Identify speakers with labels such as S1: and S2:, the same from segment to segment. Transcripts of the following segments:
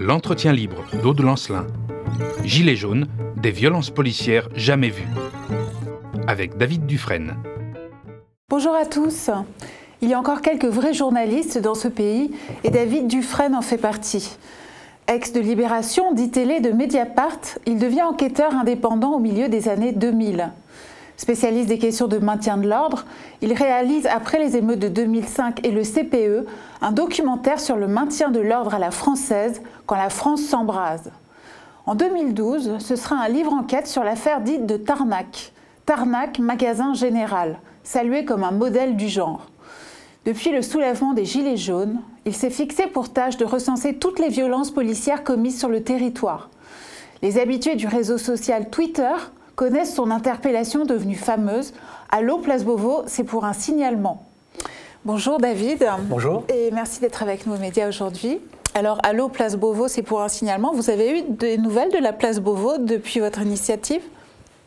S1: L'entretien libre d'Aude Lancelin. Gilets jaunes, des violences policières jamais vues. Avec David Dufresne.
S2: Bonjour à tous. Il y a encore quelques vrais journalistes dans ce pays et David Dufresne en fait partie. Ex de Libération, dit télé de Mediapart, il devient enquêteur indépendant au milieu des années 2000. Spécialiste des questions de maintien de l'ordre, il réalise, après les émeutes de 2005 et le CPE, un documentaire sur le maintien de l'ordre à la française quand la France s'embrase. En 2012, ce sera un livre enquête sur l'affaire dite de Tarnac. Tarnac, magasin général, salué comme un modèle du genre. Depuis le soulèvement des Gilets jaunes, il s'est fixé pour tâche de recenser toutes les violences policières commises sur le territoire. Les habitués du réseau social Twitter connaissent son interpellation devenue fameuse. Allô, Place Beauvau, c'est pour un signalement. Bonjour David.
S3: Bonjour.
S2: Et merci d'être avec nous aux médias aujourd'hui. Alors, Allô, Place Beauvau, c'est pour un signalement. Vous avez eu des nouvelles de la Place Beauvau depuis votre initiative?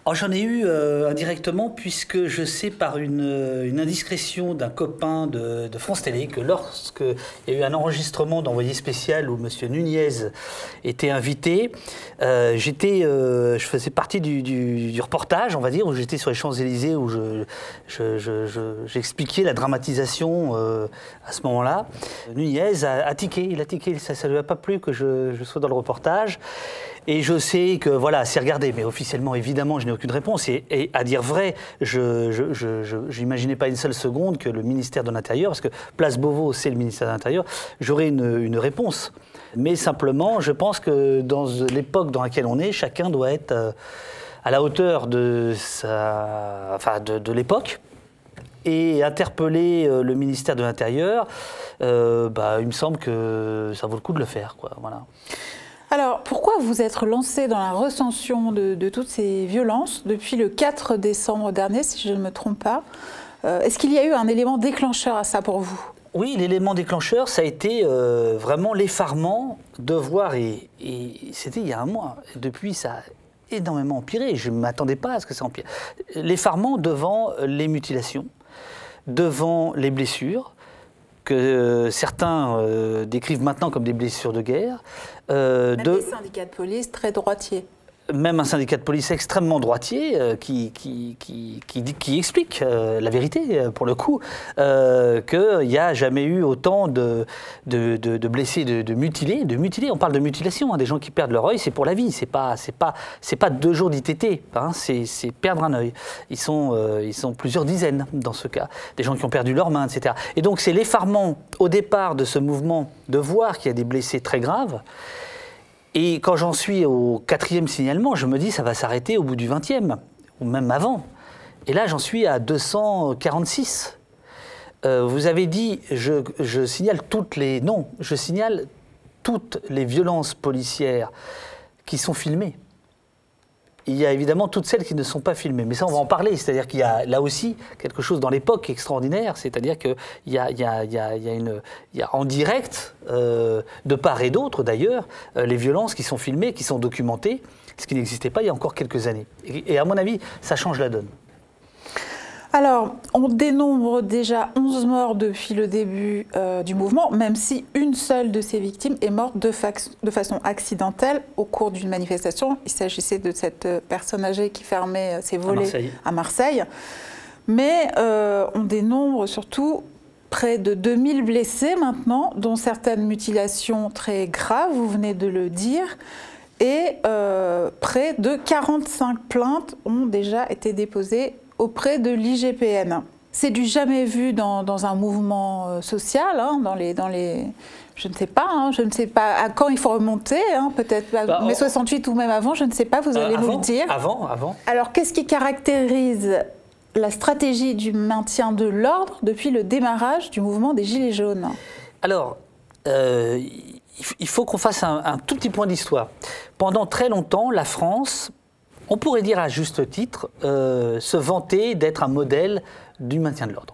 S3: Oh, J'en ai eu euh, indirectement puisque je sais par une, euh, une indiscrétion d'un copain de, de, France Télé que lorsqu'il y a eu un enregistrement d'envoyé spécial où M. Nunez était invité, euh, je faisais partie du, reportage, on va dire, où j'étais sur les Champs-Élysées, où j'expliquais je, je, la dramatisation à ce moment-là. Nunez a, a, tiqué, il a tiqué, ça ne lui a pas plu que je sois dans le reportage. Et je sais que, voilà, c'est regardé, mais officiellement, évidemment, je n'ai aucune réponse. Et, à dire vrai, je n'imaginais pas une seule seconde que le ministère de l'Intérieur, parce que Place Beauvau, c'est le ministère de l'Intérieur, j'aurais une, une, réponse. Mais simplement, je pense que dans l'époque dans laquelle on est, chacun doit être à la hauteur de, sa, enfin, de, l'époque et interpeller le ministère de l'Intérieur, euh, bah, il me semble que ça vaut le coup de le faire. Quoi, voilà.
S2: Alors, pourquoi vous êtes lancé dans la recension de, toutes ces violences depuis le 4 décembre dernier, si je ne me trompe pas euh, Est-ce qu'il y a eu un élément déclencheur à ça pour vous?
S3: Oui, l'élément déclencheur, ça a été euh, vraiment l'effarement de voir, et, et c'était il y a un mois, depuis ça a énormément empiré, je ne m'attendais pas à ce que ça empire, l'effarement devant les mutilations, devant les blessures, que euh, certains euh, décrivent maintenant comme des blessures de guerre.
S2: Euh, Même de... des syndicats de police très droitiers
S3: même un syndicat de police extrêmement droitier euh, qui, qui, qui, qui, explique euh, la vérité, pour le coup, euh, qu'il n'y a jamais eu autant de, de, de, blessés, de, mutilés. De mutilés, on parle de mutilation, hein, des gens qui perdent leur œil, c'est pour la vie, c'est pas, c'est pas, c'est pas deux jours d'ITT, hein, c'est, perdre un œil. Ils sont, euh, ils sont plusieurs dizaines dans ce cas, des gens qui ont perdu leurs mains, etc. Et donc c'est l'effarement au départ de ce mouvement de voir qu'il y a des blessés très graves. Et quand j'en suis au quatrième signalement, je me dis ça va s'arrêter au bout du vingtième, ou même avant. Et là, j'en suis à 246. Euh, vous avez dit, je, signale toutes les... Non, je signale toutes les violences policières qui sont filmées. Il y a évidemment toutes celles qui ne sont pas filmées, mais ça on va en parler. C'est-à-dire qu'il y a là aussi quelque chose dans l'époque extraordinaire, c'est-à-dire qu'il y a, y, a, en direct, euh, de part et d'autre d'ailleurs, euh, les violences qui sont filmées, qui sont documentées, ce qui n'existait pas il y a encore quelques années. Et à mon avis, ça change la donne.
S2: Alors, on dénombre déjà 11 morts depuis le début euh, du mouvement, même si une seule de ces victimes est morte de, fa de façon accidentelle au cours d'une manifestation. Il s'agissait de cette personne âgée qui fermait ses volets à Marseille. À Marseille. Mais euh, on dénombre surtout près de 2000 blessés maintenant, dont certaines mutilations très graves, vous venez de le dire. Et euh, près de 45 plaintes ont déjà été déposées auprès de l'IGPN. C'est du jamais vu dans, dans un mouvement social, hein, dans, les, dans les, je ne sais pas, hein, je ne sais pas à quand il faut remonter, hein, peut-être bah, mai 68 ou même avant, je ne sais pas, vous allez
S3: euh, avant,
S2: nous le dire.
S3: Avant, avant.
S2: Alors, qu'est-ce qui caractérise la stratégie du maintien de l'ordre depuis le démarrage du mouvement des Gilets jaunes?
S3: Alors, euh, il faut qu'on fasse un, un tout petit point d'histoire. Pendant très longtemps, la France on pourrait dire à juste titre, euh, se vanter d'être un modèle du maintien de l'ordre.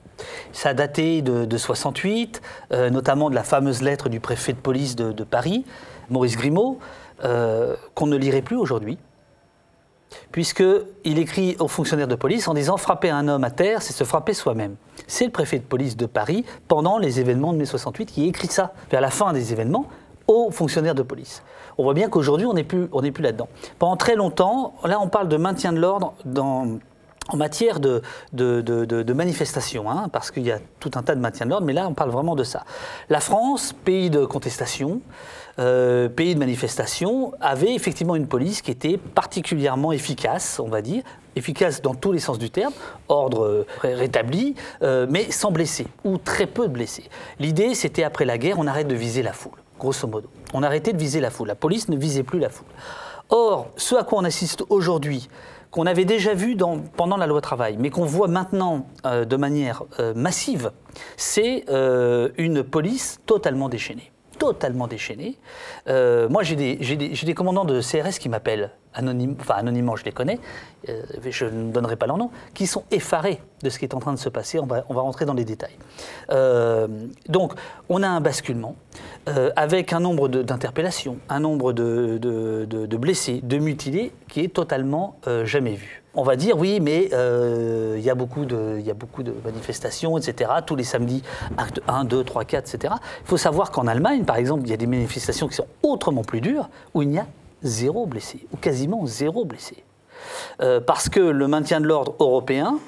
S3: Ça a daté de, de 68, euh, notamment de la fameuse lettre du préfet de police de, Paris, Maurice Grimaud, euh, qu'on ne lirait plus aujourd'hui, puisqu'il écrit aux fonctionnaires de police en disant frapper un homme à terre, c'est se frapper soi-même. C'est le préfet de police de Paris, pendant les événements de mai 68, qui écrit ça. Vers la fin des événements, aux fonctionnaires de police. On voit bien qu'aujourd'hui, on n'est plus, plus là-dedans. Pendant très longtemps, là, on parle de maintien de l'ordre dans en matière de, de, de, de manifestation, hein, parce qu'il y a tout un tas de maintien de l'ordre, mais là on parle vraiment de ça. La France, pays de contestation, euh, pays de manifestation, avait effectivement une police qui était particulièrement efficace, on va dire, efficace dans tous les sens du terme, ordre euh, rétabli, euh, mais sans blessés, ou très peu de blessés. L'idée, c'était après la guerre, on arrête de viser la foule, grosso modo. On arrêtait de viser la foule. La police ne visait plus la foule. Or, ce à quoi on assiste aujourd'hui, qu'on avait déjà vu pendant la loi travail, mais qu'on voit maintenant euh, de manière euh, massive, c'est euh, une police totalement déchaînée. Totalement déchaînée. moi, j'ai des, commandants de CRS qui m'appellent anonyme, enfin anonymement, je les connais, euh, je ne donnerai pas leur nom, qui sont effarés de ce qui est en train de se passer. On va, rentrer dans les détails. Euh, donc, on a un basculement euh, avec un nombre d'interpellations, un nombre de, blessés, de mutilés qui est totalement jamais vu. On va dire oui, mais il y, a beaucoup de, manifestations, etc. Tous les samedis, acte 1, 2, 3, 4, etc. Il faut savoir qu'en Allemagne, par exemple, il y a des manifestations qui sont autrement plus dures, où il n'y a zéro blessé, ou quasiment zéro blessé. Euh, parce que le maintien de l'ordre européen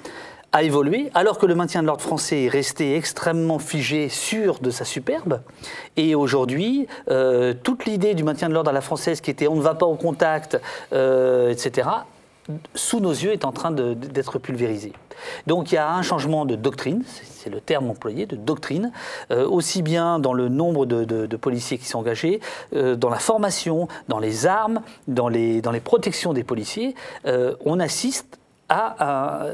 S3: a évolué, alors que le maintien de l'ordre français est resté extrêmement figé, sûr de sa superbe. Et aujourd'hui, euh, toute l'idée du maintien de l'ordre à la française, qui était on ne va pas au contact, euh, etc., sous nos yeux est en train d'être pulvérisée. Donc il y a un changement de doctrine, c'est le terme employé, de doctrine, euh, aussi bien dans le nombre de, policiers qui sont engagés, euh, dans la formation, dans les armes, dans les, dans les protections des policiers. Euh, on assiste à,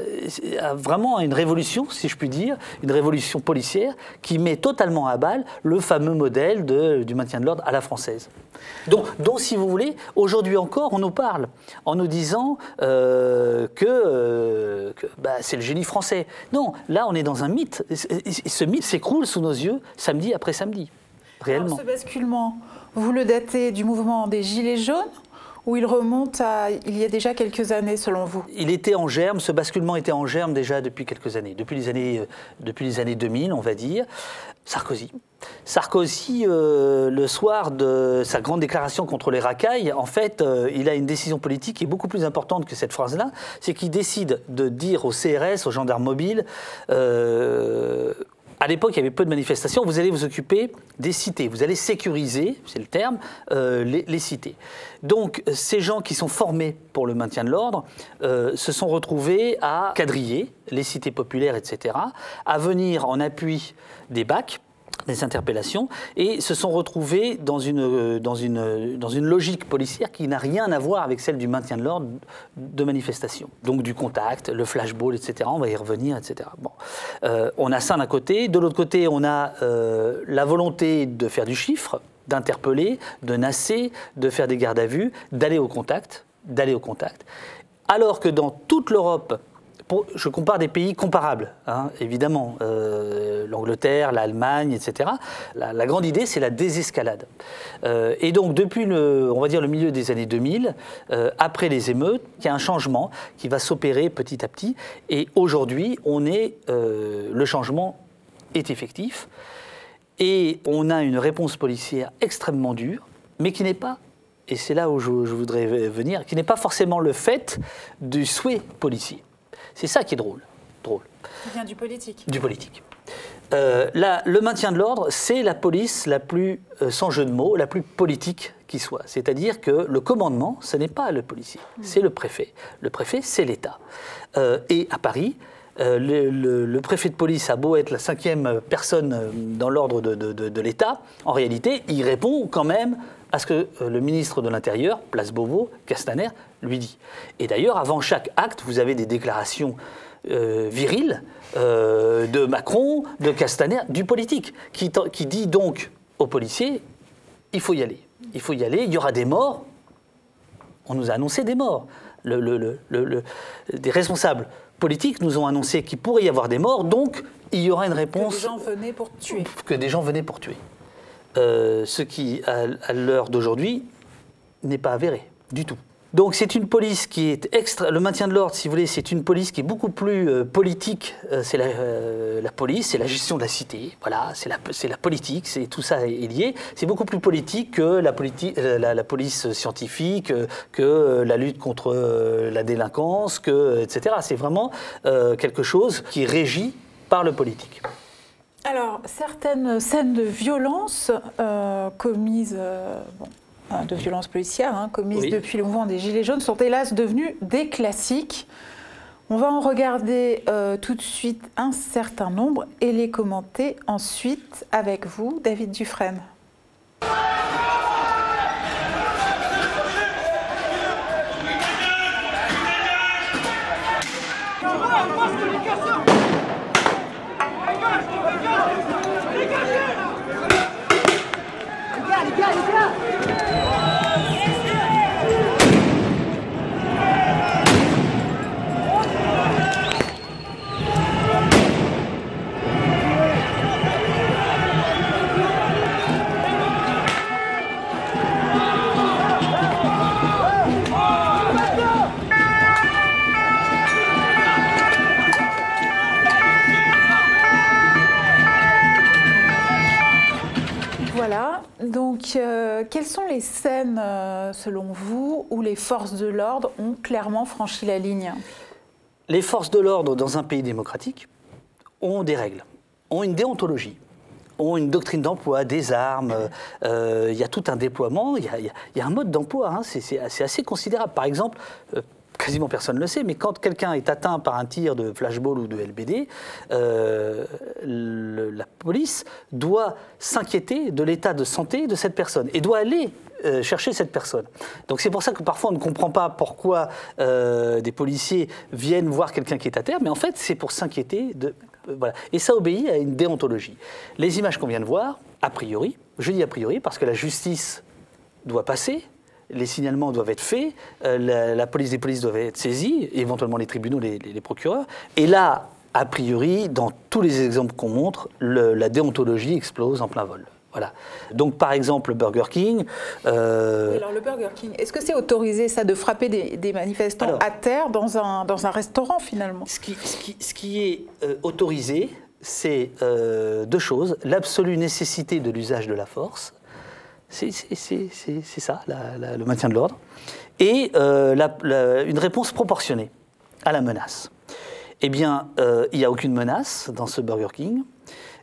S3: vraiment une révolution, si je puis dire, une révolution policière qui met totalement à balle le fameux modèle du maintien de l'ordre à la française. Donc, dont, si vous voulez, aujourd'hui encore, on nous parle en nous disant euh, que, euh, bah, c'est le génie français. Non, là, on est dans un mythe. ce mythe s'écroule sous nos yeux samedi après samedi, réellement.
S2: Ce basculement, vous le datez du mouvement des Gilets jaunes ou il remonte à il y a déjà quelques années selon vous?
S3: Il était en germe, ce basculement était en germe déjà depuis quelques années, depuis les années, euh, depuis les années 2000 on va dire. Sarkozy. Sarkozy, euh, le soir de sa grande déclaration contre les racailles, en fait, euh, il a une décision politique qui est beaucoup plus importante que cette phrase-là. C'est qu'il décide de dire au CRS, aux gendarmes mobiles, à l'époque, il y avait peu de manifestations. Vous allez vous occuper des cités. Vous allez sécuriser, c'est le terme, les, les, cités. Donc, ces gens qui sont formés pour le maintien de l'ordre se sont retrouvés à quadriller les cités populaires, etc., à venir en appui des bacs des interpellations et se sont retrouvés dans une, euh, dans une, dans une logique policière qui n'a rien à voir avec celle du maintien de l'ordre de manifestation. Donc du contact, le flashball, etc. On va y revenir, etc. Bon. Euh, on a ça d'un côté. De l'autre côté, on a euh, la volonté de faire du chiffre, d'interpeller, de nasser, de faire des gardes à vue, d'aller au contact, d'aller au contact. Alors que dans toute l'Europe, je compare des pays comparables, hein, évidemment, euh, l'Angleterre, l'Allemagne, etc. La, grande idée, c'est la désescalade. Euh, et donc, depuis le, on va dire le milieu des années 2000, euh, après les émeutes, il y a un changement qui va s'opérer petit à petit. Et aujourd'hui, on est, le changement est effectif. Et on a une réponse policière extrêmement dure, mais qui n'est pas et c'est là où je, je, voudrais venir, qui n'est pas forcément le fait du souhait policier. C'est ça qui est drôle. drôle.
S2: Qui vient du politique.
S3: Du politique. Euh, le maintien de l'ordre, c'est la police la plus, euh, sans jeu de mots, la plus politique qui soit. C'est-à-dire que le commandement, ce n'est pas le policier, hmm. c'est le préfet. Le préfet, c'est l'État. Euh, et à Paris, le, préfet de police a beau être la cinquième personne dans l'ordre de, l'État, en réalité, il répond quand même à ce que le ministre de l'Intérieur, Place Beauvau, Castaner, lui dit. Et d'ailleurs, avant chaque acte, vous avez des déclarations euh, viriles euh, de Macron, de Castaner, du politique, qui, dit donc aux policiers, il faut y aller. Il faut y aller, il y aura des morts. On nous a annoncé des morts. Des responsables politiques nous ont annoncé qu'il pourrait y avoir des morts, donc il y aura une réponse. Que
S2: des gens venaient pour tuer.
S3: Que des gens venaient pour tuer. Euh, ce qui, à l'heure d'aujourd'hui, n'est pas avéré du tout Donc c'est une police qui est extra. Le maintien de l'ordre, si vous voulez, c'est une police qui est beaucoup plus euh, politique. Euh, c'est la, euh, la, police, c'est la gestion de la cité. Voilà, c'est la, c'est la politique, c'est tout ça est lié. C'est beaucoup plus politique que la, politique, la, police scientifique, que la lutte contre la délinquance, que etc. C'est vraiment quelque chose qui est régi par le politique.
S2: Alors, certaines scènes de violence commises, de violences policières hein, commises depuis le mouvement des Gilets jaunes sont hélas devenues des classiques. On va en regarder euh, tout de suite un certain nombre et les commenter ensuite avec vous, David Dufresne. Euh, quelles sont les scènes, euh, selon vous, où les forces de l'ordre ont clairement franchi la ligne?
S3: Les forces de l'ordre dans un pays démocratique ont des règles, ont une déontologie ont une doctrine d'emploi, des armes, euh, il y a tout un déploiement, il y, a un mode d'emploi, hein, c'est assez considérable. Par exemple, quasiment personne ne le sait, mais quand quelqu'un est atteint par un tir de flashball ou de LBD, euh, la police doit s'inquiéter de l'état de santé de cette personne et doit aller euh, chercher cette personne. Donc c'est pour ça que parfois on ne comprend pas pourquoi euh, des policiers viennent voir quelqu'un qui est à terre, mais en fait c'est pour s'inquiéter de... Voilà. Et ça obéit à une déontologie. Les images qu'on vient de voir, a priori, je dis a priori parce que la justice doit passer, les signalements doivent être faits, euh, la, police des polices doivent être saisie, éventuellement les tribunaux, les, procureurs. Et là, a priori, dans tous les exemples qu'on montre, la déontologie explose en plein vol. Voilà. Donc, par exemple, le Burger King.
S2: Euh, alors, le Burger King, est-ce que c'est autorisé, ça, de frapper des, manifestants à terre dans un, dans un restaurant, finalement?
S3: Ce qui, ce qui, ce qui est euh, autorisé, c'est deux choses l'absolue nécessité de l'usage de la force c'est ça, le maintien de l'ordre. Et euh, une réponse proportionnée à la menace. Eh bien, euh, il n'y a aucune menace dans ce Burger King.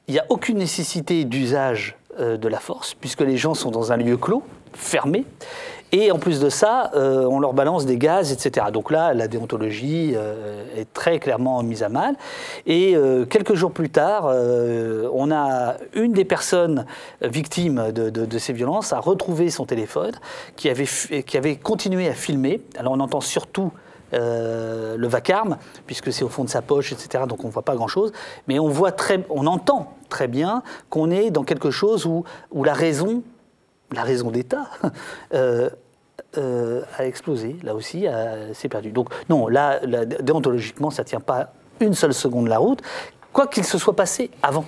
S3: Il n'y a aucune nécessité d'usage euh, de la force, puisque les gens sont dans un lieu clos, fermé. Et en plus de ça, euh, on leur balance des gaz, etc. Donc là, la déontologie euh, est très clairement mise à mal. Et euh, quelques jours plus tard, on a une des personnes victimes de, ces violences a retrouvé son téléphone, qui avait, qui avait continué à filmer. Alors on entend surtout le vacarme, puisque c'est au fond de sa poche, etc. Donc on ne voit pas grand-chose, mais on voit très, on entend très bien qu'on est dans quelque chose où, où la raison, la raison d'État, a explosé, là aussi, c'est perdu. Donc non, là, déontologiquement, ça ne tient pas une seule seconde la route, quoi qu'il se soit passé avant.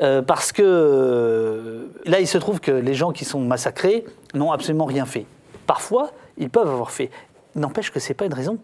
S3: Euh, parce que euh, là, il se trouve que les gens qui sont massacrés n'ont absolument rien fait. Parfois, ils peuvent avoir fait. N'empêche que ce n'est pas une raison.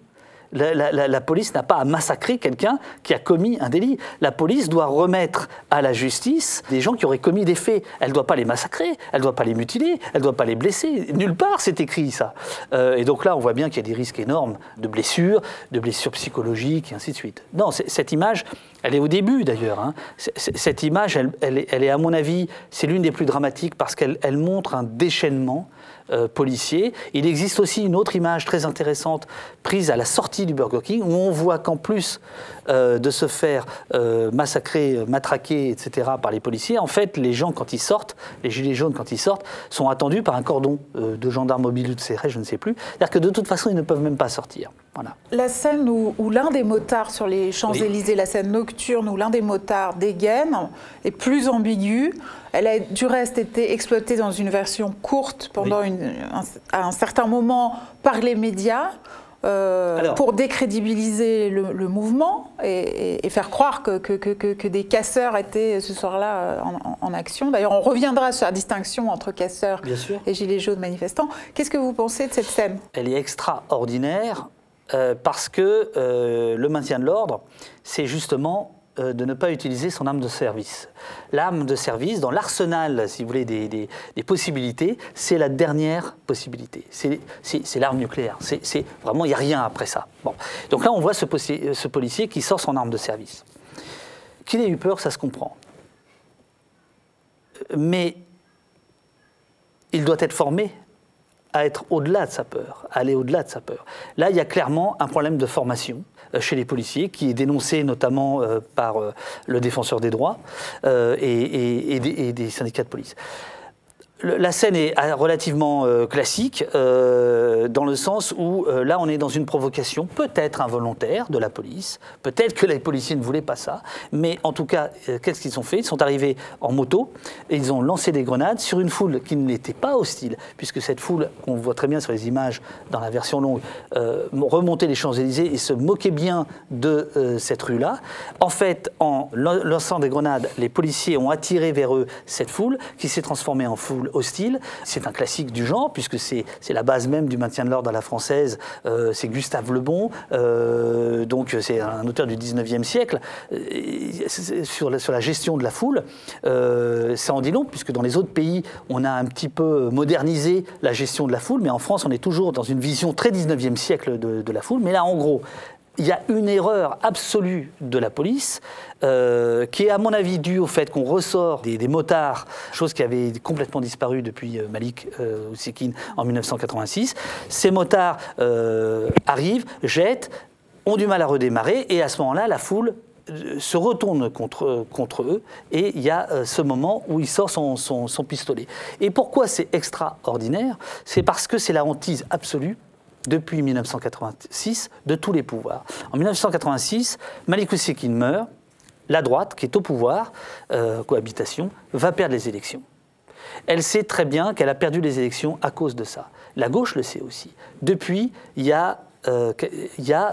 S3: La, police n'a pas à massacrer quelqu'un qui a commis un délit. La police doit remettre à la justice des gens qui auraient commis des faits. Elle ne doit pas les massacrer, elle ne doit pas les mutiler, elle ne doit pas les blesser. Nulle part c'est écrit ça. Euh, et donc là, on voit bien qu'il y a des risques énormes de blessures, de blessures psychologiques, et ainsi de suite. Non, cette image, elle est au début d'ailleurs. Hein. Cette image, elle, est, à mon avis, c'est l'une des plus dramatiques parce qu'elle montre un déchaînement euh, policier. Il existe aussi une autre image très intéressante prise à la sortie du Burger King où on voit qu'en plus euh, de se faire euh, massacrer, matraquer, etc. par les policiers, en fait, les gens quand ils sortent, les gilets jaunes quand ils sortent, sont attendus par un cordon de gendarmes mobiles ou de CRS, je ne sais plus. C'est-à-dire que de toute façon, ils ne peuvent même pas sortir. Voilà.
S2: La scène où, l'un des motards sur les Champs-Élysées, la scène nocturne où l'un des motards dégaine, est plus ambiguë. Elle a du reste été exploitée dans une version courte pendant une, un, à un certain moment par les médias. euh, pour décrédibiliser le, mouvement et, faire croire que, que, des casseurs étaient ce soir-là euh, en, action. D'ailleurs, on reviendra sur la distinction entre casseurs et gilets jaunes manifestants. Qu'est-ce que vous pensez de cette scène?
S3: Elle est extraordinaire euh, parce que le maintien de l'ordre, c'est justement euh, de ne pas utiliser son arme de service. L'arme de service, dans l'arsenal, si vous voulez, des, possibilités, c'est la dernière possibilité. C'est l'arme nucléaire. Vraiment, il n'y a rien après ça. Bon. Donc là, on voit ce, ce policier qui sort son arme de service. Qu'il ait eu peur, ça se comprend. Mais il doit être formé à être au-delà de sa peur, à aller au-delà de sa peur. Là, il y a clairement un problème de formation euh, chez les policiers qui est dénoncé notamment euh, par euh, le défenseur des droits et, des syndicats de police la scène est relativement euh, classique, euh, dans le sens où euh, là on est dans une provocation peut-être involontaire de la police, peut-être que les policiers ne voulaient pas ça, mais en tout cas, qu'est-ce qu'ils ont fait? Ils sont arrivés en moto et ils ont lancé des grenades sur une foule qui n'était pas hostile, puisque cette foule, qu'on voit très bien sur les images dans la version longue, remontait les Champs-Élysées et se moquait bien de cette rue-là. En fait, en lançant des grenades, les policiers ont attiré vers eux cette foule qui s'est transformée en foule C'est un classique du genre, puisque c'est la base même du maintien de l'ordre à la française. Euh, c'est Gustave Le Bon, euh, donc c'est un auteur du 19e siècle, euh, sur, la, sur la gestion de la foule. ça en dit long, puisque dans les autres pays, on a un petit peu modernisé la gestion de la foule, mais en France, on est toujours dans une vision très 19e siècle de, de la foule. Mais là, en gros, il y a une erreur absolue de la police, euh, qui est à mon avis due au fait qu'on ressort des, motards, chose qui avait complètement disparu depuis euh, Malik euh, en 1986. Ces motards euh, arrivent, jettent, ont du mal à redémarrer, et à ce moment-là, la foule se retourne contre, contre eux et il y a ce moment où il sort son, son, son pistolet. Et pourquoi c'est extraordinaire? C'est parce que c'est la hantise absolue depuis 1986 de tous les pouvoirs. En 1986, Malik Oussekine meurt, la droite, qui est au pouvoir, euh, cohabitation, va perdre les élections. Elle sait très bien qu'elle a perdu les élections à cause de ça. La gauche le sait aussi. Depuis, il y a, euh,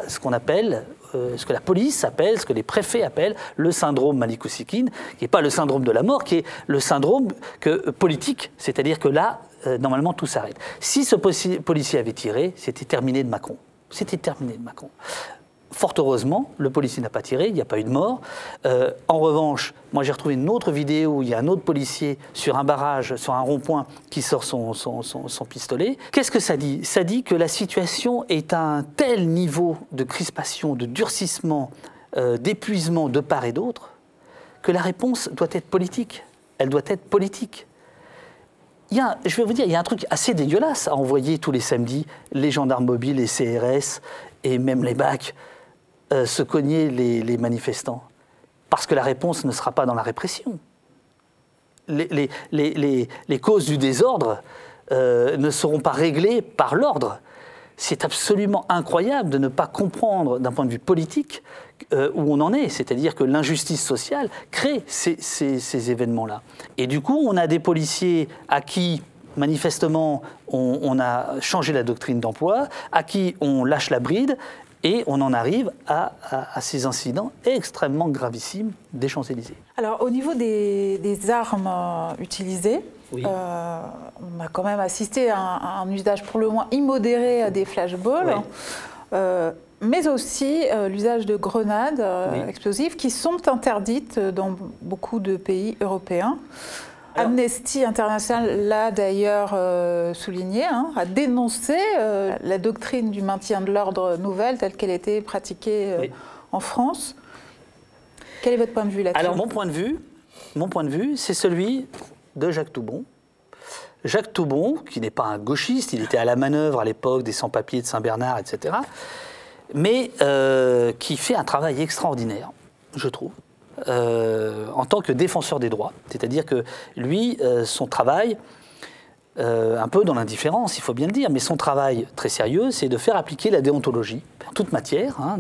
S3: ce qu'on appelle, euh, ce que la police appelle, ce que les préfets appellent le syndrome Malik qui n'est pas le syndrome de la mort, qui est le syndrome que, politique, c'est-à-dire que là, euh, normalement tout s'arrête. Si ce policier avait tiré, c'était terminé de Macron. C'était terminé de Macron. Fort heureusement, le policier n'a pas tiré, il n'y a pas eu de mort. Euh, en revanche, moi j'ai retrouvé une autre vidéo où il y a un autre policier sur un barrage, sur un rond-point, qui sort son, pistolet. Qu'est-ce que ça dit? Ça dit que la situation est à un tel niveau de crispation, de durcissement, euh, d'épuisement de part et d'autre, que la réponse doit être politique. Elle doit être politique je vais vous dire, il y a un truc assez dégueulasse à envoyer tous les samedis les gendarmes mobiles, les CRS et même les BAC euh, se cogner les, manifestants. Parce que la réponse ne sera pas dans la répression. Les, causes du désordre euh, ne seront pas réglées par l'ordre. C'est absolument incroyable de ne pas comprendre d'un point de vue politique euh, où on en est, c'est-à-dire que l'injustice sociale crée ces, événements-là. Et du coup, on a des policiers à qui manifestement, on, a changé la doctrine d'emploi, à qui on lâche la bride, et on en arrive à, ces incidents extrêmement gravissimes des Champs-Élysées.
S2: Alors, au niveau des, armes euh, utilisées, euh, on a quand même assisté à un, usage pour le moins immodéré des flashballs. Mais aussi euh, l'usage de grenades euh, explosives qui sont interdites dans beaucoup de pays européens. Amnesty International l'a d'ailleurs euh, souligné, hein, a dénoncé la doctrine du maintien de l'ordre nouvelle telle qu'elle était pratiquée en France. Quel est votre point de vue là-dessus?
S3: Alors mon point de vue, mon point de vue, c'est celui de Jacques Toubon. Jacques Toubon, qui n'est pas un gauchiste, il était à la manœuvre à l'époque des sans-papiers de Saint-Bernard, etc mais euh, qui fait un travail extraordinaire, je trouve, euh, en tant que défenseur des droits. C'est-à-dire que lui, euh, son travail, un peu dans l'indifférence, il faut bien le dire, mais son travail très sérieux, c'est de faire appliquer la déontologie en toute matière. Hein,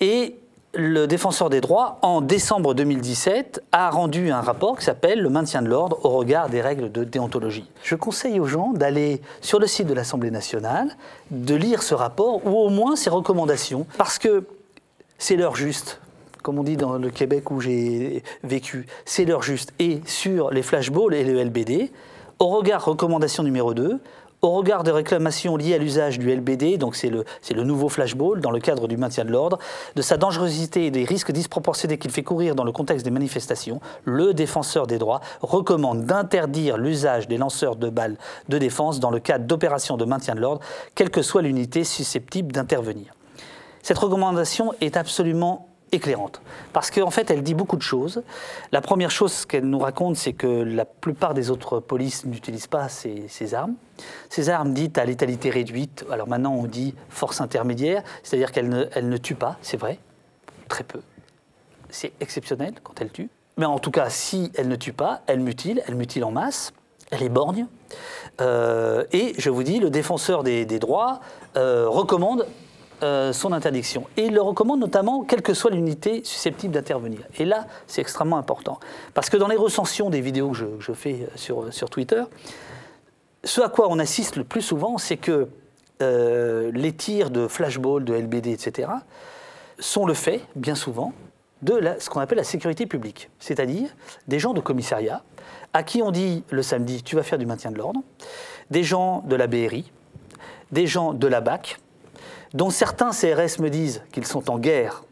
S3: et le défenseur des droits, en décembre 2017, a rendu un rapport qui s'appelle Le maintien de l'ordre au regard des règles de déontologie. Je conseille aux gens d'aller sur le site de l'Assemblée nationale, de lire ce rapport ou au moins ses recommandations, parce que c'est l'heure juste. Comme on dit dans le Québec où j'ai vécu, c'est l'heure juste. Et sur les flashballs et le LBD, au regard recommandation numéro 2, au regard des réclamations liées à l'usage du LBD, donc c'est le, le, nouveau flashball dans le cadre du maintien de l'ordre, de sa dangerosité et des risques disproportionnés qu'il fait courir dans le contexte des manifestations, le défenseur des droits recommande d'interdire l'usage des lanceurs de balles de défense dans le cadre d'opérations de maintien de l'ordre, quelle que soit l'unité susceptible d'intervenir. Cette recommandation est absolument éclairante. Parce qu'en fait, elle dit beaucoup de choses. La première chose qu'elle nous raconte, c'est que la plupart des autres polices n'utilisent pas ces, armes. Ces armes dites à létalité réduite, alors maintenant on dit force intermédiaire, c'est-à-dire qu'elles ne, ne tuent pas, c'est vrai, très peu. C'est exceptionnel quand elles tuent. Mais en tout cas, si elles ne tuent pas, elles mutilent, elles mutilent en masse, elles les borgnent. Euh, et je vous dis, le défenseur des, droits euh, recommande euh, son interdiction. Et il le recommande notamment, quelle que soit l'unité susceptible d'intervenir. Et là, c'est extrêmement important. Parce que dans les recensions des vidéos que je, fais sur, sur, Twitter, ce à quoi on assiste le plus souvent, c'est que euh, les tirs de flashball, de LBD, etc., sont le fait, bien souvent, de ce qu'on appelle la sécurité publique. C'est-à-dire des gens de commissariat à qui on dit le samedi, tu vas faire du maintien de l'ordre, des gens de la BRI, des gens de la BAC, dont certains CRS me disent qu'ils sont en guerre,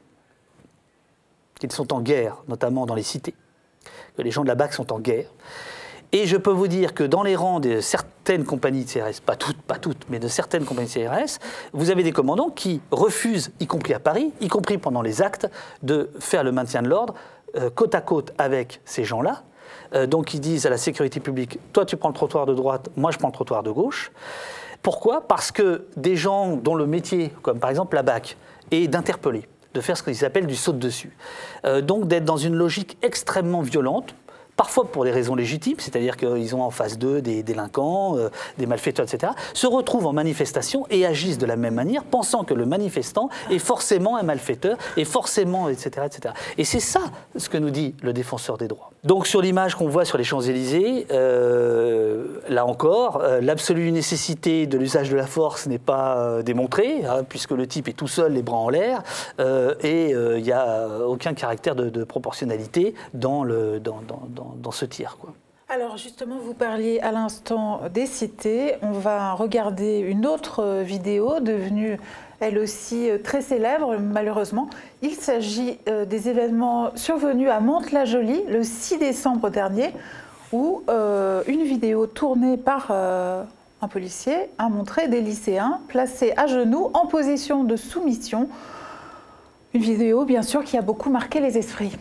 S3: qu'ils sont en guerre, notamment dans les cités, que les gens de la BAC sont en guerre. Et je peux vous dire que dans les rangs de certaines compagnies de CRS, pas toutes, pas toutes, mais de certaines compagnies de CRS, vous avez des commandants qui refusent, y compris à Paris, y compris pendant les actes, de faire le maintien de l'ordre euh, côte à côte avec ces gens-là. Euh, donc ils disent à la sécurité publique, toi tu prends le trottoir de droite, moi je prends le trottoir de gauche. Pourquoi Parce que des gens dont le métier, comme par exemple la BAC, est d'interpeller, de faire ce qu'ils appellent du saut de dessus. Euh, donc d'être dans une logique extrêmement violente, parfois pour des raisons légitimes, c'est-à-dire qu'ils ont en face d'eux des délinquants, euh, des malfaiteurs, etc., se retrouvent en manifestation et agissent de la même manière, pensant que le manifestant est forcément un malfaiteur, et forcément, etc. etc. Et c'est ça ce que nous dit le défenseur des droits. Donc sur l'image qu'on voit sur les Champs-Élysées, euh, là encore, euh, l'absolue nécessité de l'usage de la force n'est pas démontrée, hein, puisque le type est tout seul, les bras en l'air, et il n'y a aucun caractère de, proportionnalité dans, le, dans, ce tir.
S2: Alors justement, vous parliez à l'instant des cités. On va regarder une autre vidéo devenue elle aussi euh, très célèbre malheureusement. Il s'agit euh, des événements survenus à Mantes-la-Jolie le 6 décembre dernier où euh, une vidéo tournée par un policier a montré des lycéens placés à genoux en position de soumission. Une vidéo bien sûr qui a beaucoup marqué les esprits.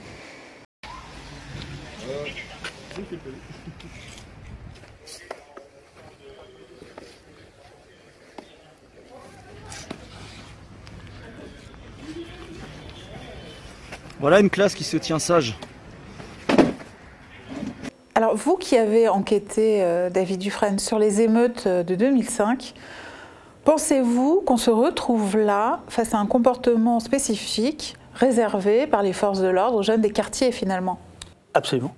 S4: Voilà une classe qui se tient sage.
S2: Alors vous qui avez enquêté, euh, David Dufresne, sur les émeutes euh, de 2005, pensez-vous qu'on se retrouve là face à un comportement spécifique réservé par les forces de l'ordre aux jeunes des quartiers finalement?
S3: Absolument.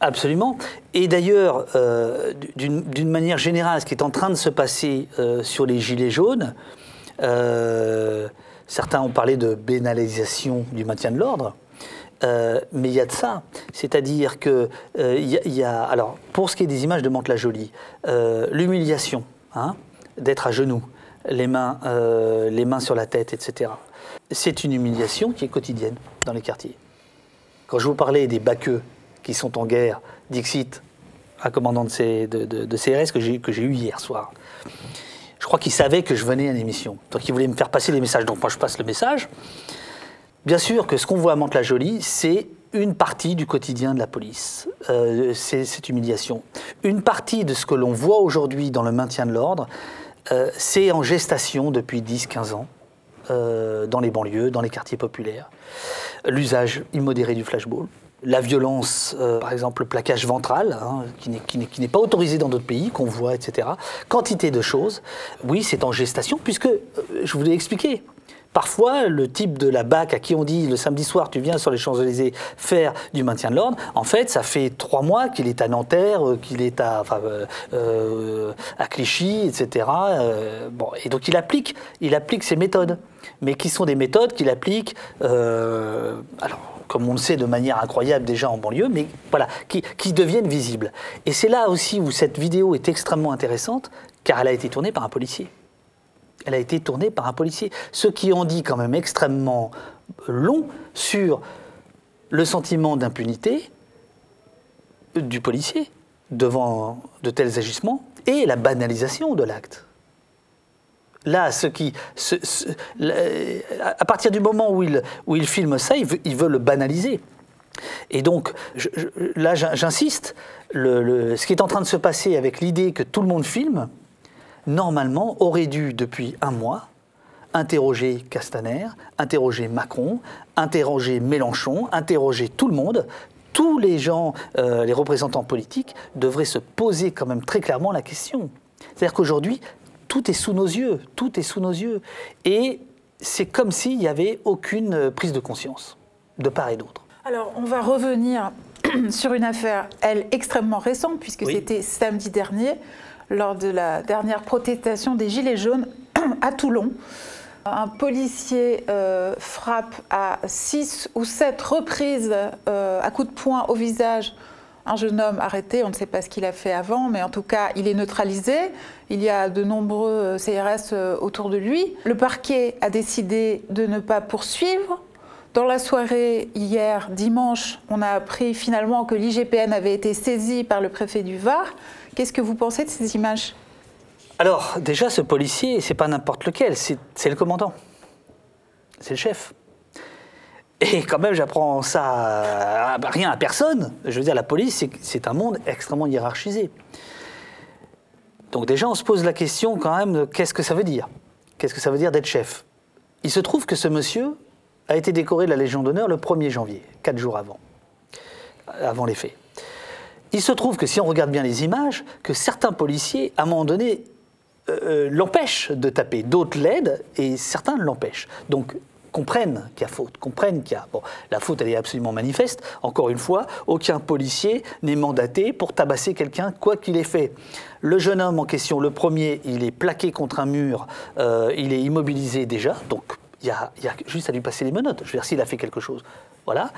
S3: Absolument. Et d'ailleurs, euh, d'une manière générale, ce qui est en train de se passer euh, sur les gilets jaunes, euh, certains ont parlé de bénalisation du maintien de l'ordre. mais il y a de ça, c'est-à-dire que il y, a, alors pour ce qui est des images de Mantes-la-Jolie, l'humiliation, hein, d'être à genoux, les mains, les mains sur la tête, etc. C'est une humiliation qui est quotidienne dans les quartiers. Quand je vous parlais des baqueux qui sont en guerre, Dixit, un commandant de, de, CRS que j'ai eu hier soir. Je crois qu'il savait que je venais à l'émission. Donc il voulait me faire passer des messages. Donc moi je passe le message. Bien sûr que ce qu'on voit à Mantes-la-Jolie, c'est une partie du quotidien de la police, euh, c'est cette humiliation. Une partie de ce que l'on voit aujourd'hui dans le maintien de l'ordre, euh, c'est en gestation depuis 10-15 ans, euh, dans les banlieues, dans les quartiers populaires. L'usage immodéré du flashball, la violence, euh, par exemple le plaquage ventral, hein, qui n'est pas autorisé dans d'autres pays, qu'on voit, etc. Quantité de choses. Oui, c'est en gestation, puisque, euh, je vous l'ai expliqué, Parfois, le type de la BAC à qui on dit le samedi soir, tu viens sur les Champs-Élysées faire du maintien de l'ordre, en fait, ça fait trois mois qu'il est à Nanterre, euh, qu'il est à, euh, euh, Clichy, etc. Et donc il applique, il applique ses méthodes, mais qui sont des méthodes qu'il applique, comme on le sait de manière incroyable déjà en banlieue, mais voilà, qui, qui deviennent visibles. Et c'est là aussi où cette vidéo est extrêmement intéressante, car elle a été tournée par un policier elle a été tournée par un policier. Ce qui en dit quand même extrêmement long sur le sentiment d'impunité du policier devant de tels agissements et la banalisation de l'acte. Là, ce qui, à partir du moment où il, où il filme ça, il veut, le banaliser. Et donc, là, j'in- j'insiste, ce qui est en train de se passer avec l'idée que tout le monde filme, normalement, aurait dû, depuis un mois, interroger Castaner, interroger Macron, interroger Mélenchon, interroger tout le monde. Tous les gens, euh, les représentants politiques, devraient se poser quand même très clairement la question. C'est-à-dire qu'aujourd'hui, tout est sous nos yeux, tout est sous nos yeux. Et c'est comme s'il n'y avait aucune prise de conscience, de part et d'autre.
S2: Alors, on va revenir sur une affaire, elle, extrêmement récente, puisque
S3: Oui.
S2: c'était samedi dernier, lors de la dernière protestation des Gilets jaunes à Toulon. Un policier euh, frappe à six ou sept reprises euh, à coups de poing au visage un jeune homme arrêté. On ne sait pas ce qu'il a fait avant, mais en tout cas, il est neutralisé. Il y a de nombreux euh, CRS autour de lui. Le parquet a décidé de ne pas poursuivre. Dans la soirée, hier, dimanche, on a appris finalement que l'IGPN avait été saisi par le préfet du Var. Qu'est-ce que vous pensez de ces images?
S3: Alors, déjà, ce policier, c'est pas n'importe lequel, c'est le commandant. C'est le chef. Et quand même, j'apprends ça à- rien à personne. Je veux dire, la police, c'est- un monde extrêmement hiérarchisé. Donc déjà, on se pose la question quand même qu'est-ce que ça veut dire? Qu'est-ce que ça veut dire d'être chef? Il se trouve que ce monsieur a été décoré de la Légion d'honneur le 1er janvier, quatre jours avant, avant les faits. Il se trouve que si on regarde bien les images, que certains policiers, à un moment donné, euh, l'empêchent de taper, d'autres l'aident et certains l'empêchent. Donc comprennent qu'il y a faute, comprennent qu'il y a... Bon, la faute, elle est absolument manifeste. Encore une fois, aucun policier n'est mandaté pour tabasser quelqu'un, quoi qu'il ait fait. Le jeune homme en question, le premier, il est plaqué contre un mur, euh, il est immobilisé déjà, donc il y, a, juste à lui passer les menottes. Je veux dire, s'il a fait quelque chose. Voilà.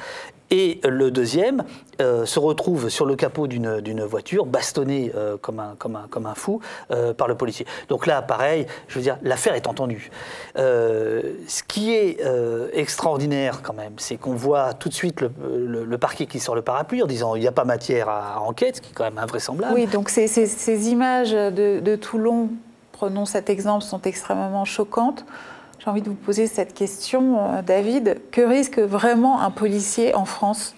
S3: Et le deuxième euh, se retrouve sur le capot d'une voiture, bastonné euh, comme, un, fou euh, par le policier. Donc là, pareil, je veux dire, l'affaire est entendue. Ce qui est extraordinaire quand même, c'est qu'on voit tout de suite le, parquet qui sort le parapluie en disant il n'y a pas matière à enquête, ce qui est quand même invraisemblable.
S2: Oui, donc ces, images de Toulon, prenons cet exemple, sont extrêmement choquantes. J'ai envie de vous poser cette question, euh, David. Que risque vraiment un policier en France?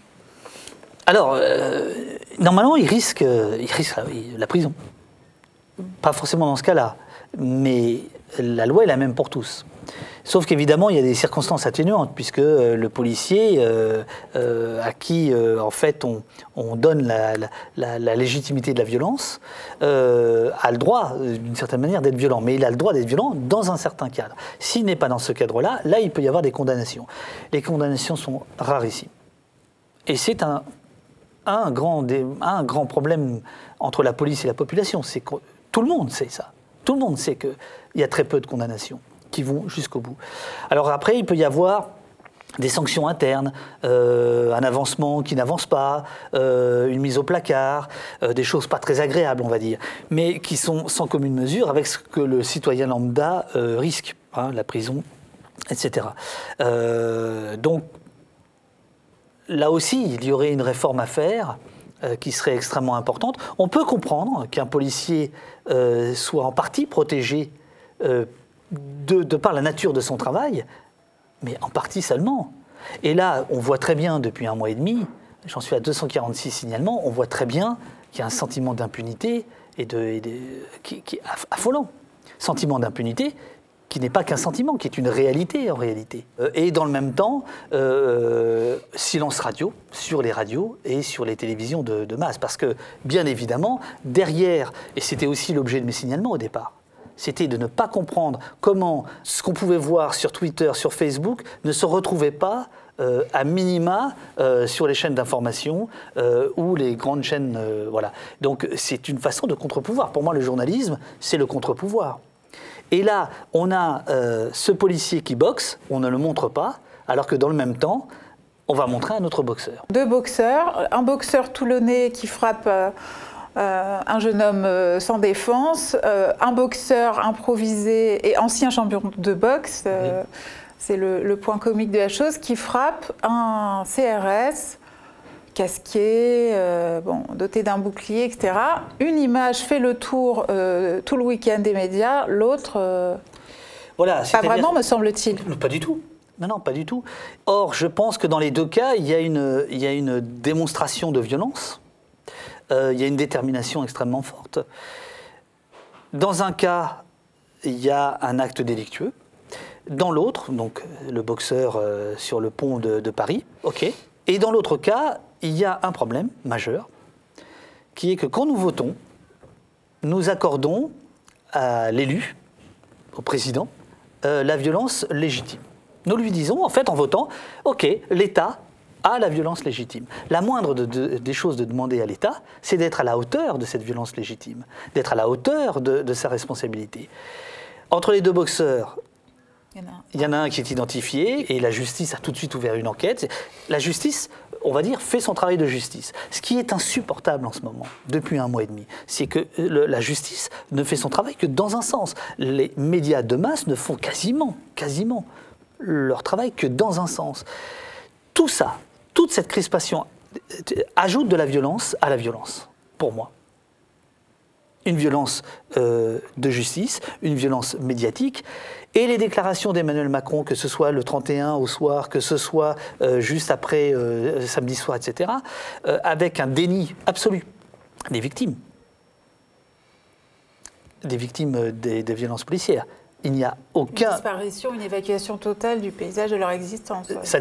S3: Alors, euh, normalement, il risque, euh, la prison. Pas forcément dans ce cas-là, mais la loi est la même pour tous. Sauf qu'évidemment, il y a des circonstances atténuantes, puisque euh, le policier euh, euh, à qui, en fait, on, on donne la, légitimité de la violence a le droit, d'une certaine manière, d'être violent. Mais il a le droit d'être violent dans un certain cadre. S'il n'est pas dans ce cadre-là, là, il peut y avoir des condamnations. Les condamnations sont rarissimes. Et c'est un, grand, problème entre la police et la population. C'est tout le monde sait ça. Tout le monde sait qu'il y a très peu de condamnations qui vont jusqu'au bout. Alors après, il peut y avoir des sanctions internes, euh, un avancement qui n'avance pas, euh, une mise au placard, euh, des choses pas très agréables, on va dire, mais qui sont sans commune mesure avec ce que le citoyen lambda risque, hein, la prison, etc. Donc là aussi, il y aurait une réforme à faire qui serait extrêmement importante. On peut comprendre qu'un policier soit en partie protégé de, par la nature de son travail, mais en partie seulement. Et là, on voit très bien depuis un mois et demi, j'en suis à 246 signalements, on voit très bien qu'il y a un sentiment d'impunité et qui, est aff- affolant. Sentiment d'impunité qui n'est pas qu'un sentiment, qui est une réalité en réalité. Euh, et dans le même temps, euh, silence radio sur les radios et sur les télévisions de masse. Parce que, bien évidemment, derrière, et c'était aussi l'objet de mes signalements au départ, c'était de ne pas comprendre comment ce qu'on pouvait voir sur Twitter, sur Facebook, ne se retrouvait pas euh, à minima euh, sur les chaînes d'information euh, ou les grandes chaînes. voilà. Donc c'est une façon de contre-pouvoir. Pour moi, le journalisme, c'est le contre-pouvoir. Et là, on a ce policier qui boxe, on ne le montre pas, alors que dans le même temps, on va montrer un autre boxeur.
S2: Deux boxeurs, un boxeur toulonnais qui frappe un jeune homme sans défense, un boxeur improvisé et ancien champion de boxe c'est le, point comique de la chose, qui frappe un CRS casqué, euh, bon, doté d'un bouclier, etc. Une image fait le tour euh, tout le week-end des médias, l'autre, euh,
S3: voilà,
S2: pas vraiment, me semble-t-il.
S3: Pas du tout. Non, non, pas du tout. Or, je pense que dans les deux cas, il y a une, il y a une démonstration de violence, il y a une détermination extrêmement forte. Dans un cas, il y a un acte délictueux, dans l'autre, donc le boxeur euh, sur le pont de, Paris, ok. Et dans l'autre cas, il y a un problème majeur, qui est que quand nous votons, nous accordons à l'élu, au président, euh, la violence légitime. Nous lui disons, en fait, en votant, ok, l'État a la violence légitime. La moindre des choses de demander à l'État, c'est d'être à la hauteur de cette violence légitime, d'être à la hauteur de sa responsabilité. Entre les deux boxeurs, il y en a un qui est identifié et la justice a tout de suite ouvert une enquête. La justice, on va dire, fait son travail de justice. Ce qui est insupportable en ce moment, depuis un mois et demi, c'est que la justice ne fait son travail que dans un sens. Les médias de masse ne font quasiment, quasiment leur travail que dans un sens. Tout ça, toute cette crispation euh, ajoute de la violence à la violence, pour moi une violence euh, de justice, une violence médiatique. Et les déclarations d'Emmanuel Macron, que ce soit le 31 au soir, que ce soit euh, juste après samedi soir, etc., avec un déni absolu des victimes, des victimes des, violences policières. Il n'y a aucun.
S2: Une disparition, une évacuation totale du paysage de leur existence.
S3: Ça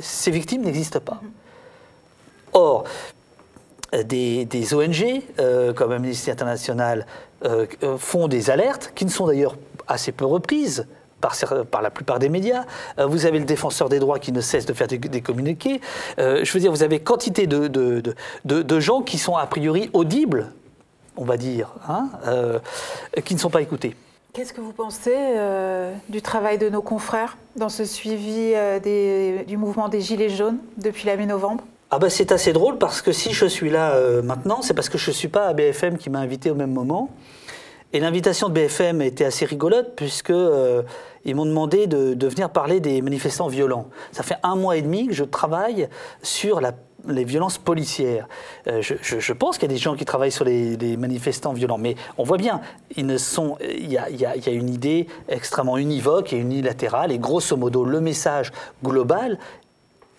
S3: ces victimes n'existent pas. Mhm. Or, des, ONG, euh, comme Amnesty International, euh, euh, font des alertes, qui ne sont d'ailleurs assez peu reprises par, par, la plupart des médias. vous avez le défenseur des droits qui ne cesse de faire des, communiqués. je veux dire, vous avez quantité de, de, gens qui sont a priori audibles, on va dire, hein, qui ne sont pas écoutés.
S2: Qu'est-ce que vous pensez du travail de nos confrères dans ce suivi du mouvement des Gilets jaunes depuis la mi-novembre?
S3: Ah bah c'est assez drôle parce que si je suis là euh, maintenant, c'est parce que je ne suis pas à BFM qui m'a invité au même moment. Et l'invitation de BFM était assez rigolote puisque euh, ils m'ont demandé de, venir parler des manifestants violents. Ça fait un mois et demi que je travaille sur les violences policières. Euh, je, pense qu'il y a des gens qui travaillent sur les, manifestants violents, mais on voit bien, il y, a, une idée extrêmement univoque et unilatérale, et grosso modo, le message global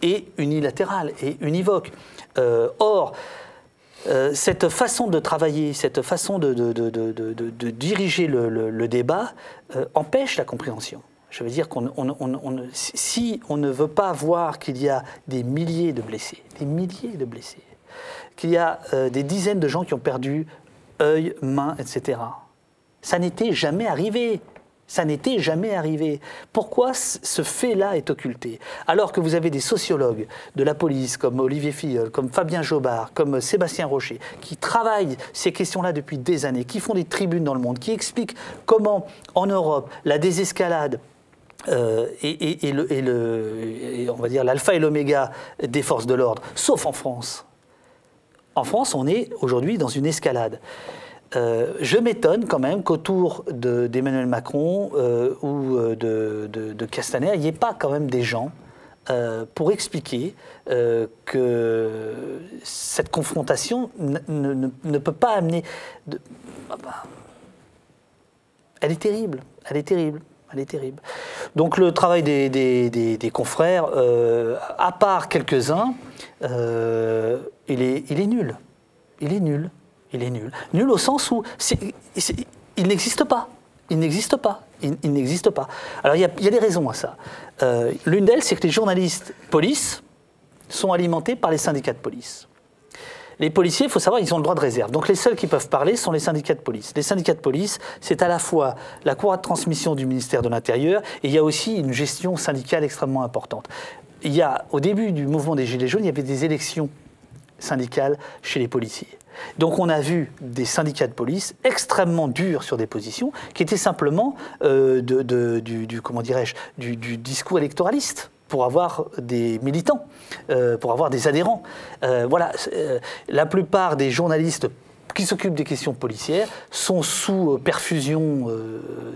S3: et unilatérale et univoque. Euh, or, euh, cette façon de travailler, cette façon de, diriger le, débat empêche la compréhension. Je veux dire qu'on si on ne veut pas voir qu'il y a des milliers de blessés, des milliers de blessés, qu'il y a des dizaines de gens qui ont perdu œil, main, etc. Ça n'était jamais arrivé. Ça n'était jamais arrivé. Pourquoi ce fait-là est occulté? Alors que vous avez des sociologues de la police, comme Olivier Filleul, comme Fabien Jobard, comme Sébastien Rocher, qui travaillent ces questions-là depuis des années, qui font des tribunes dans le monde, qui expliquent comment, en Europe, la désescalade euh, et, le, on va dire l'alpha et l'oméga des forces de l'ordre, sauf en France. En France, on est aujourd'hui dans une escalade. Euh, je m'étonne quand même qu'autour d'Emmanuel Macron euh, ou de, Castaner, il n'y ait pas quand même des gens pour expliquer que cette confrontation ne, peut pas amener... Ah bah, elle est terrible, elle est terrible. Elle est terrible. Donc le travail des, confrères, à part quelques-uns, il, est, il est nul. Il est nul il est nul. Nul au sens où il n'existe pas. Il n'existe pas. Il, n'existe pas. Alors il y, a, des raisons à ça. Euh, l'une d'elles, c'est que les journalistes police sont alimentés par les syndicats de police. Les policiers, il faut savoir, ils ont le droit de réserve. Donc les seuls qui peuvent parler sont les syndicats de police. Les syndicats de police, c'est à la fois la cour de transmission du ministère de l'Intérieur et il y a aussi une gestion syndicale extrêmement importante. Il y a, au début du mouvement des Gilets jaunes, il y avait des élections syndicales chez les policiers. Donc on a vu des syndicats de police extrêmement durs sur des positions qui étaient simplement euh, du, comment dirais-je, du, discours électoraliste pour avoir des militants, euh, pour avoir des adhérents. Euh, voilà, la plupart des journalistes qui s'occupent des questions policières sont sous perfusion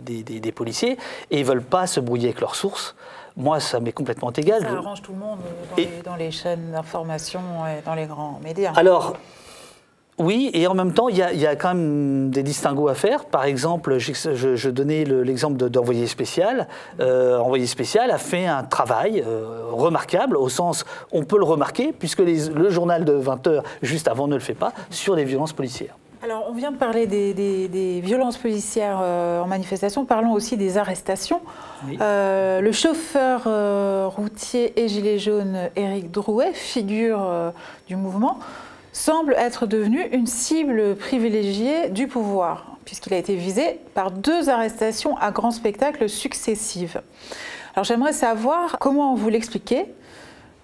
S3: des, des, policiers et ne veulent pas se brouiller avec leurs sources. Moi, ça m'est complètement égal.
S2: Ça arrange tout le monde dans, les, dans les, chaînes d'information et dans les grands médias.
S3: Alors, oui, et en même temps, il y, a, quand même des distinguos à faire. Par exemple, je, donnais l'exemple d'envoyé spécial. Euh, envoyé spécial a fait un travail euh, remarquable, au sens, on peut le remarquer, puisque le journal de 20 heures, juste avant, ne le fait pas, sur les violences policières.
S2: Alors, on vient de parler des, violences policières euh, en manifestation, parlons aussi des arrestations. le chauffeur routier et gilet jaune Éric Drouet, figure du mouvement, semble être devenu une cible privilégiée du pouvoir, puisqu'il a été visé par deux arrestations à grand spectacle successives. Alors j'aimerais savoir comment vous l'expliquez.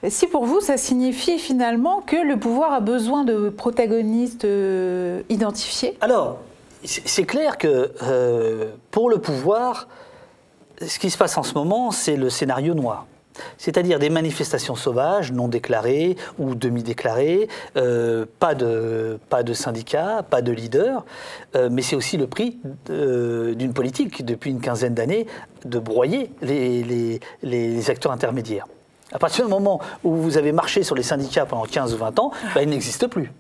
S2: Si pour vous, ça signifie finalement que le pouvoir a besoin de protagonistes euh, identifiés?
S3: Alors, c'est clair que euh, pour le pouvoir, ce qui se passe en ce moment, c'est le scénario noir c'est-à-dire des manifestations sauvages, non déclarées ou demi-déclarées, euh, pas, de, syndicats, pas de leaders, euh, mais c'est aussi le prix d'une politique depuis une quinzaine d'années de broyer les, acteurs intermédiaires. À partir du moment où vous avez marché sur les syndicats pendant 15 ou 20 ans, ben, ils n'existent plus.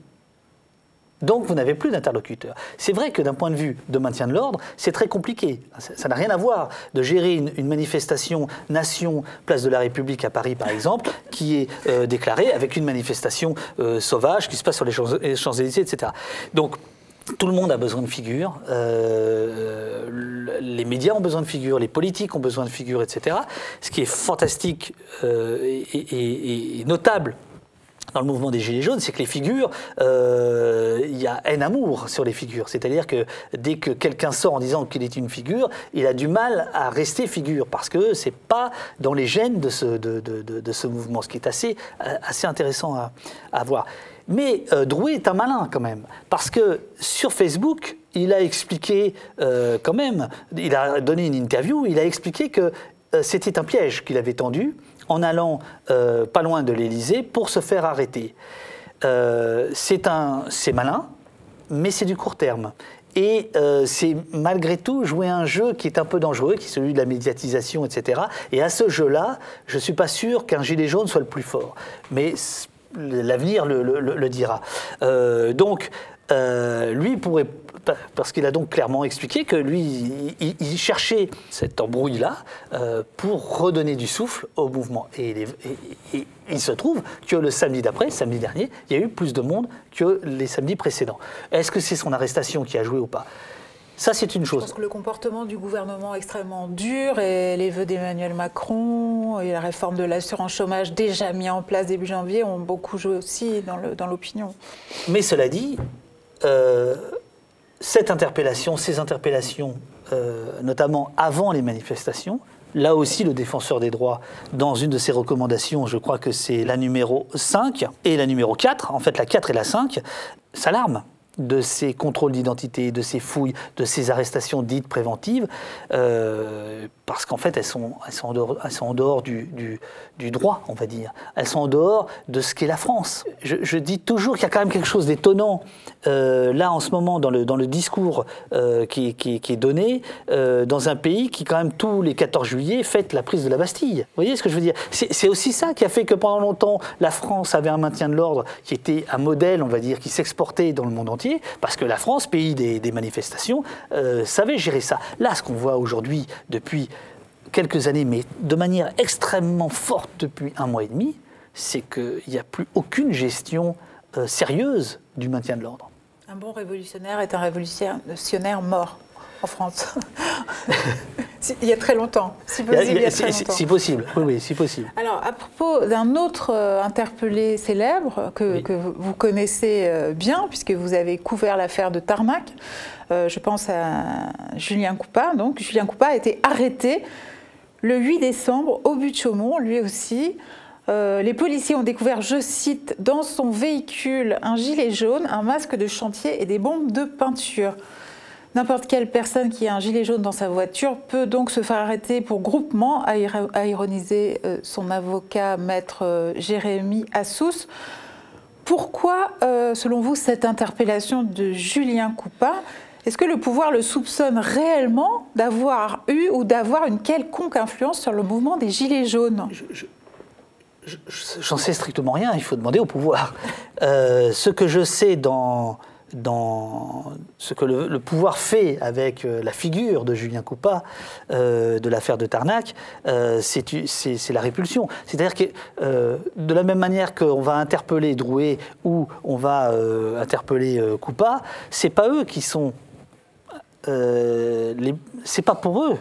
S3: Donc vous n'avez plus d'interlocuteur. C'est vrai que d'un point de vue de maintien de l'ordre, c'est très compliqué. Ça n'a rien à voir de gérer une, manifestation nation place de la République à Paris par exemple, qui est euh, déclarée avec une manifestation euh, sauvage qui se passe sur les Champs-Élysées, etc. Donc tout le monde a besoin de figures, euh, les médias ont besoin de figures, les politiques ont besoin de figures, etc. Ce qui est fantastique et notable dans le mouvement des Gilets jaunes, c'est que les figures, euh, il y a haine-amour sur les figures. C'est-à-dire que dès que quelqu'un sort en disant qu'il est une figure, il a du mal à rester figure parce que c'est pas dans les gènes de ce, de, de, ce mouvement, ce qui est assez, assez intéressant à, voir. Mais euh, Drouet est un malin quand même, parce que sur Facebook, il a expliqué euh, quand même, il a donné une interview, il a expliqué que euh, c'était un piège qu'il avait tendu en allant euh, pas loin de l'Élysée pour se faire arrêter. Euh, c'est malin, mais c'est du court terme. Et euh, c'est malgré tout jouer un jeu qui est un peu dangereux, qui est celui de la médiatisation, etc. Et à ce jeu-là, je ne suis pas sûr qu'un gilet jaune soit le plus fort. Mais l'avenir le, dira. donc, lui pourrait parce qu'il a donc clairement expliqué que lui, il, cherchait cette embrouille-là euh, pour redonner du souffle au mouvement. Et, il se trouve que le samedi d'après, samedi dernier, il y a eu plus de monde que les samedis précédents. Est-ce que c'est son arrestation qui a joué ou pas? Ça, c'est une chose. Je
S2: pense que le comportement du gouvernement extrêmement dur et les vœux d'Emmanuel Macron et la réforme de l'assurance chômage déjà mis en place début janvier ont beaucoup joué aussi dans l'opinion.
S3: Mais cela dit, euh, cette interpellation, ces interpellations, euh, notamment avant les manifestations, là aussi le défenseur des droits, dans une de ses recommandations, je crois que c'est la numéro 5 et la numéro 4, en fait la 4 et la 5, s'alarme de ces contrôles d'identité, de ces fouilles, de ces arrestations dites préventives, euh, parce qu'en fait, elles sont, elles sont en dehors, elles sont en dehors du, du, droit, on va dire. Elles sont en dehors de ce qu'est la France. Je, dis toujours qu'il y a quand même quelque chose d'étonnant, euh, là, en ce moment, dans le, dans le discours euh, qui, qui, qui, est donné, dans un pays qui, quand même, tous les 14 juillet, fête la prise de la Bastille. Vous voyez ce que je veux dire? C'est aussi ça qui a fait que pendant longtemps, la France avait un maintien de l'ordre qui était un modèle, on va dire, qui s'exportait dans le monde entier parce que la France, pays des, manifestations, euh, savait gérer ça. Là, ce qu'on voit aujourd'hui depuis quelques années, mais de manière extrêmement forte depuis un mois et demi, c'est qu'il n'y a plus aucune gestion euh, sérieuse du maintien de l'ordre.
S2: Un bon révolutionnaire est un révolutionnaire mort en France. Il y a très longtemps, si possible. Il y a, très longtemps.
S3: Si possible, oui, oui, si possible.
S2: Alors, à propos d'un autre euh, interpellé célèbre que, que, vous connaissez euh, bien, puisque vous avez couvert l'affaire de Tarmac, euh, je pense à Julien Coupa. Donc, Julien Coupa a été arrêté le 8 décembre au but de Chaumont, lui aussi. les policiers ont découvert, je cite, dans son véhicule un gilet jaune, un masque de chantier et des bombes de peinture. N'importe quelle personne qui a un gilet jaune dans sa voiture peut donc se faire arrêter pour groupement, a ironisé euh, son avocat maître euh, Jérémy Assous. Pourquoi, euh, selon vous, cette interpellation de Julien Coupa? Est-ce que le pouvoir le soupçonne réellement d'avoir eu ou d'avoir une quelconque influence sur le mouvement des Gilets jaunes?
S3: J'en sais strictement rien, il faut demander au pouvoir. ce que je sais dans dans ce que le, pouvoir fait avec euh, la figure de Julien Coupa euh, de l'affaire de Tarnac, euh, c'est la répulsion. C'est-à-dire que de la même manière qu'on va interpeller Drouet ou on va interpeller Coupa, c'est pas eux qui sont, c'est pas pour eux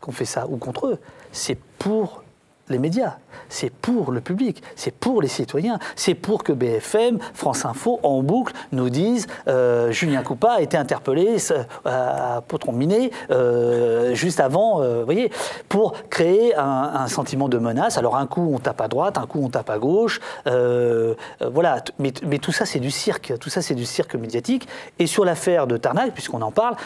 S3: qu'on fait ça ou contre eux, c'est pour les médias, c'est pour le public, c'est pour les citoyens, c'est pour que BFM, France Info, en boucle, nous disent euh, Julien Coupa a été interpellé euh, à Potron Miné euh, juste avant, vous voyez, pour créer un, sentiment de menace. Alors un coup on tape à droite, un coup on tape à gauche, voilà. Mais, tout ça c'est du cirque, tout ça c'est du cirque médiatique. Et sur l'affaire de Tarnac, puisqu'on en parle,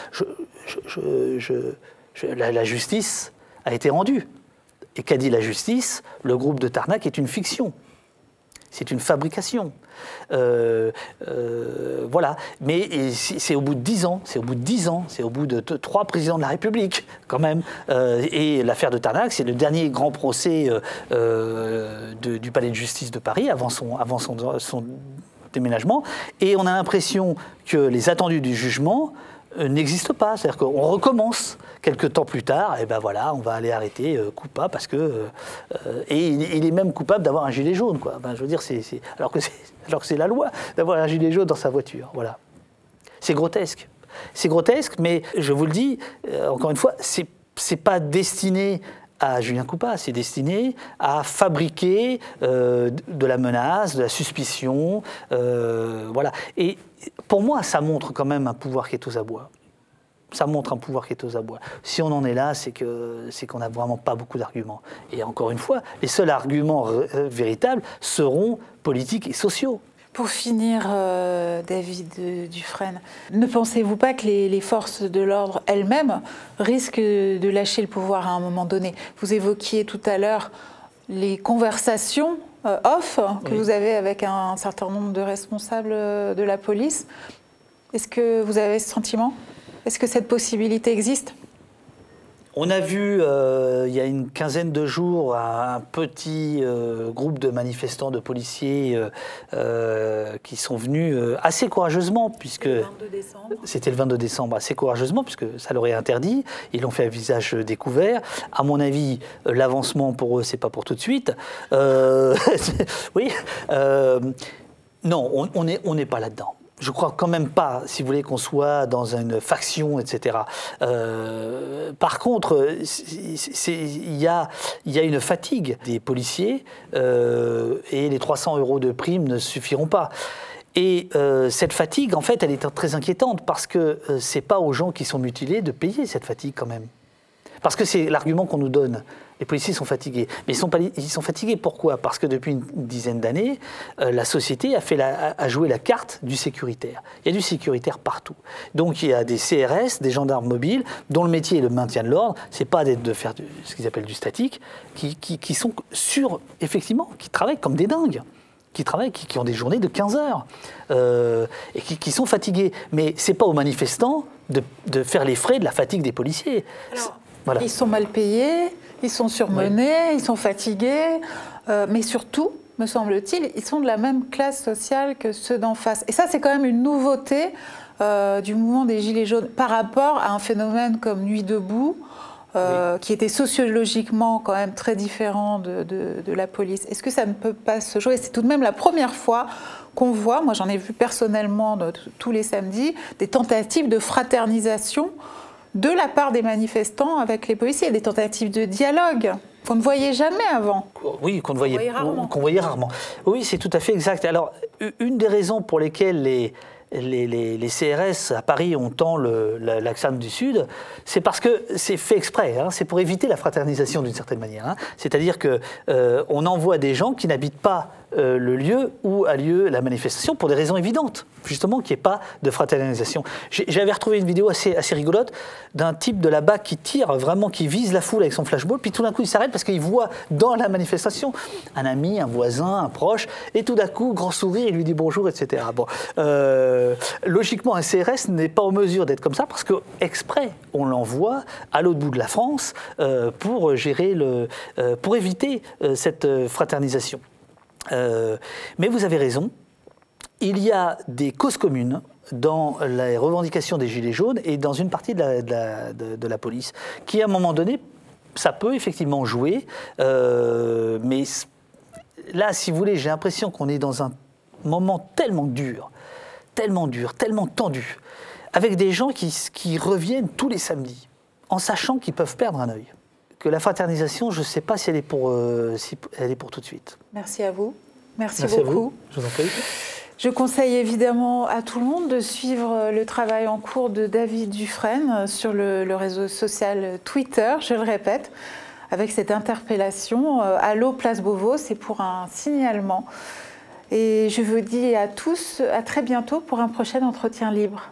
S3: la justice a été rendue. Et qu'a dit la justice Le groupe de Tarnac est une fiction. C'est une fabrication. Euh, euh, voilà. Mais c'est au bout de dix ans, c'est au bout de dix ans, c'est au bout de trois présidents de la République, quand même. Euh, et l'affaire de Tarnac, c'est le dernier grand procès du Palais de justice de Paris avant son, son déménagement. Et on a l'impression que les attendus du jugement n'existe pas. C'est-à-dire qu'on recommence quelques temps plus tard, et ben voilà, on va aller arrêter euh, Coupa parce que euh, et il, est même coupable d'avoir un gilet jaune, quoi. Ben, je veux dire, c'est, alors que c'est alors que c'est la loi d'avoir un gilet jaune dans sa voiture, voilà. C'est grotesque. C'est grotesque, mais je vous le dis encore une fois, c'est c'est pas destiné à Julien Coupa, c'est destiné à fabriquer de la menace, de la suspicion, voilà. Et pour moi, ça montre quand même un pouvoir qui est aux abois. Ça montre un pouvoir qui est aux abois. Si on en est là, c'est que c'est qu'on n'a vraiment pas beaucoup d'arguments. Et encore une fois, les seuls arguments euh, véritables seront politiques et sociaux.
S2: Pour finir, euh, David Dufresne, ne pensez-vous pas que les, forces de l'ordre elles-mêmes risquent de lâcher le pouvoir à un moment donné? Vous évoquiez tout à l'heure les conversations euh, off que vous avez avec un certain nombre de responsables euh, de la police. Est-ce que vous avez ce sentiment? Est-ce que cette possibilité existe?
S3: On a vu euh, il y a une quinzaine de jours un petit euh, groupe de manifestants, de policiers euh, qui sont venus assez courageusement, puisque c'était le 22 décembre, assez courageusement, puisque ça leur est interdit. Ils l'ont fait à visage découvert. À mon avis, l'avancement pour eux, c'est pas pour tout de suite. oui. non, on n'est on pas là-dedans je crois quand même pas, si vous voulez, qu'on soit dans une faction, etc. Euh, par contre, il y a, une fatigue des policiers euh, et les 300 euros de prime ne suffiront pas. Et euh, cette fatigue, en fait, elle est très inquiétante parce que c'est pas aux gens qui sont mutilés de payer cette fatigue quand même. Parce que c'est l'argument qu'on nous donne. Les policiers sont fatigués. Mais ils sont, fatigués pourquoi? Parce que depuis une dizaine d'années, euh, la société a, joué la carte du sécuritaire. Il y a du sécuritaire partout. Donc il y a des CRS, des gendarmes mobiles, dont le métier est le maintien de l'ordre. C'est pas de faire ce qu'ils appellent du statique, qui, sont sur, effectivement, qui travaillent comme des dingues qui travaillent, qui, ont des journées de 15 heures euh, et qui, sont fatigués. Mais c'est pas aux manifestants de, faire les frais de la fatigue des policiers.
S2: Ils sont mal payés, ils sont surmenés, ils sont fatigués, euh, mais surtout, me semble-t-il, ils sont de la même classe sociale que ceux d'en face. Et ça, c'est quand même une nouveauté euh, du mouvement des Gilets jaunes par rapport à un phénomène comme Nuit debout. Euh, qui était sociologiquement quand même très différent de, de la police. Est-ce que ça ne peut pas se jouer? C'est tout de même la première fois qu'on voit, moi j'en ai vu personnellement tous les samedis, des tentatives de fraternisation de la part des manifestants avec les policiers, des tentatives de dialogue qu'on ne voyait jamais avant.
S3: Oui, qu'on voyait, qu'on voyait rarement. Oui, c'est tout à fait exact. Alors, une des raisons pour lesquelles les, les, CRS à Paris ont tant l'accent du Sud, c'est parce que c'est fait exprès. Hein. c'est pour éviter la fraternisation d'une certaine manière. Hein. C'est-à-dire qu'on euh, envoie des gens qui n'habitent pas euh, le lieu où a lieu la manifestation pour des raisons évidentes, justement qu'il n'y ait pas de fraternisation. J'avais retrouvé une vidéo assez, assez rigolote d'un type de la BAC qui tire vraiment, qui vise la foule avec son flashball, puis tout d'un coup il s'arrête parce qu'il voit dans la manifestation un ami, un voisin, un proche, et tout d'un coup, grand sourire, il lui dit bonjour, etc. Bon, euh, logiquement, un CRS n'est pas en mesure d'être comme ça parce que exprès, on l'envoie à l'autre bout de la France euh, pour gérer le, pour éviter cette fraternisation. Euh, mais vous avez raison, il y a des causes communes dans les revendications des Gilets jaunes et dans une partie de la, police, qui à un moment donné, ça peut effectivement jouer, euh, mais là, si vous voulez, j'ai l'impression qu'on est dans un moment tellement dur, tellement dur, tellement tendu, avec des gens qui reviennent tous les samedis, en sachant qu'ils peuvent perdre un œil que la fraternisation, je ne sais pas si elle est pour, euh, si elle est pour tout de suite.
S2: Merci à vous. Merci,
S3: Merci
S2: beaucoup. À vous.
S3: Je vous en prie.
S2: Je conseille évidemment à tout le monde de suivre le travail en cours de David Dufresne sur le, réseau social Twitter, je le répète, avec cette interpellation. Euh, Allô, place Beauvau, c'est pour un signalement. Et je vous dis à tous à très bientôt pour un prochain entretien libre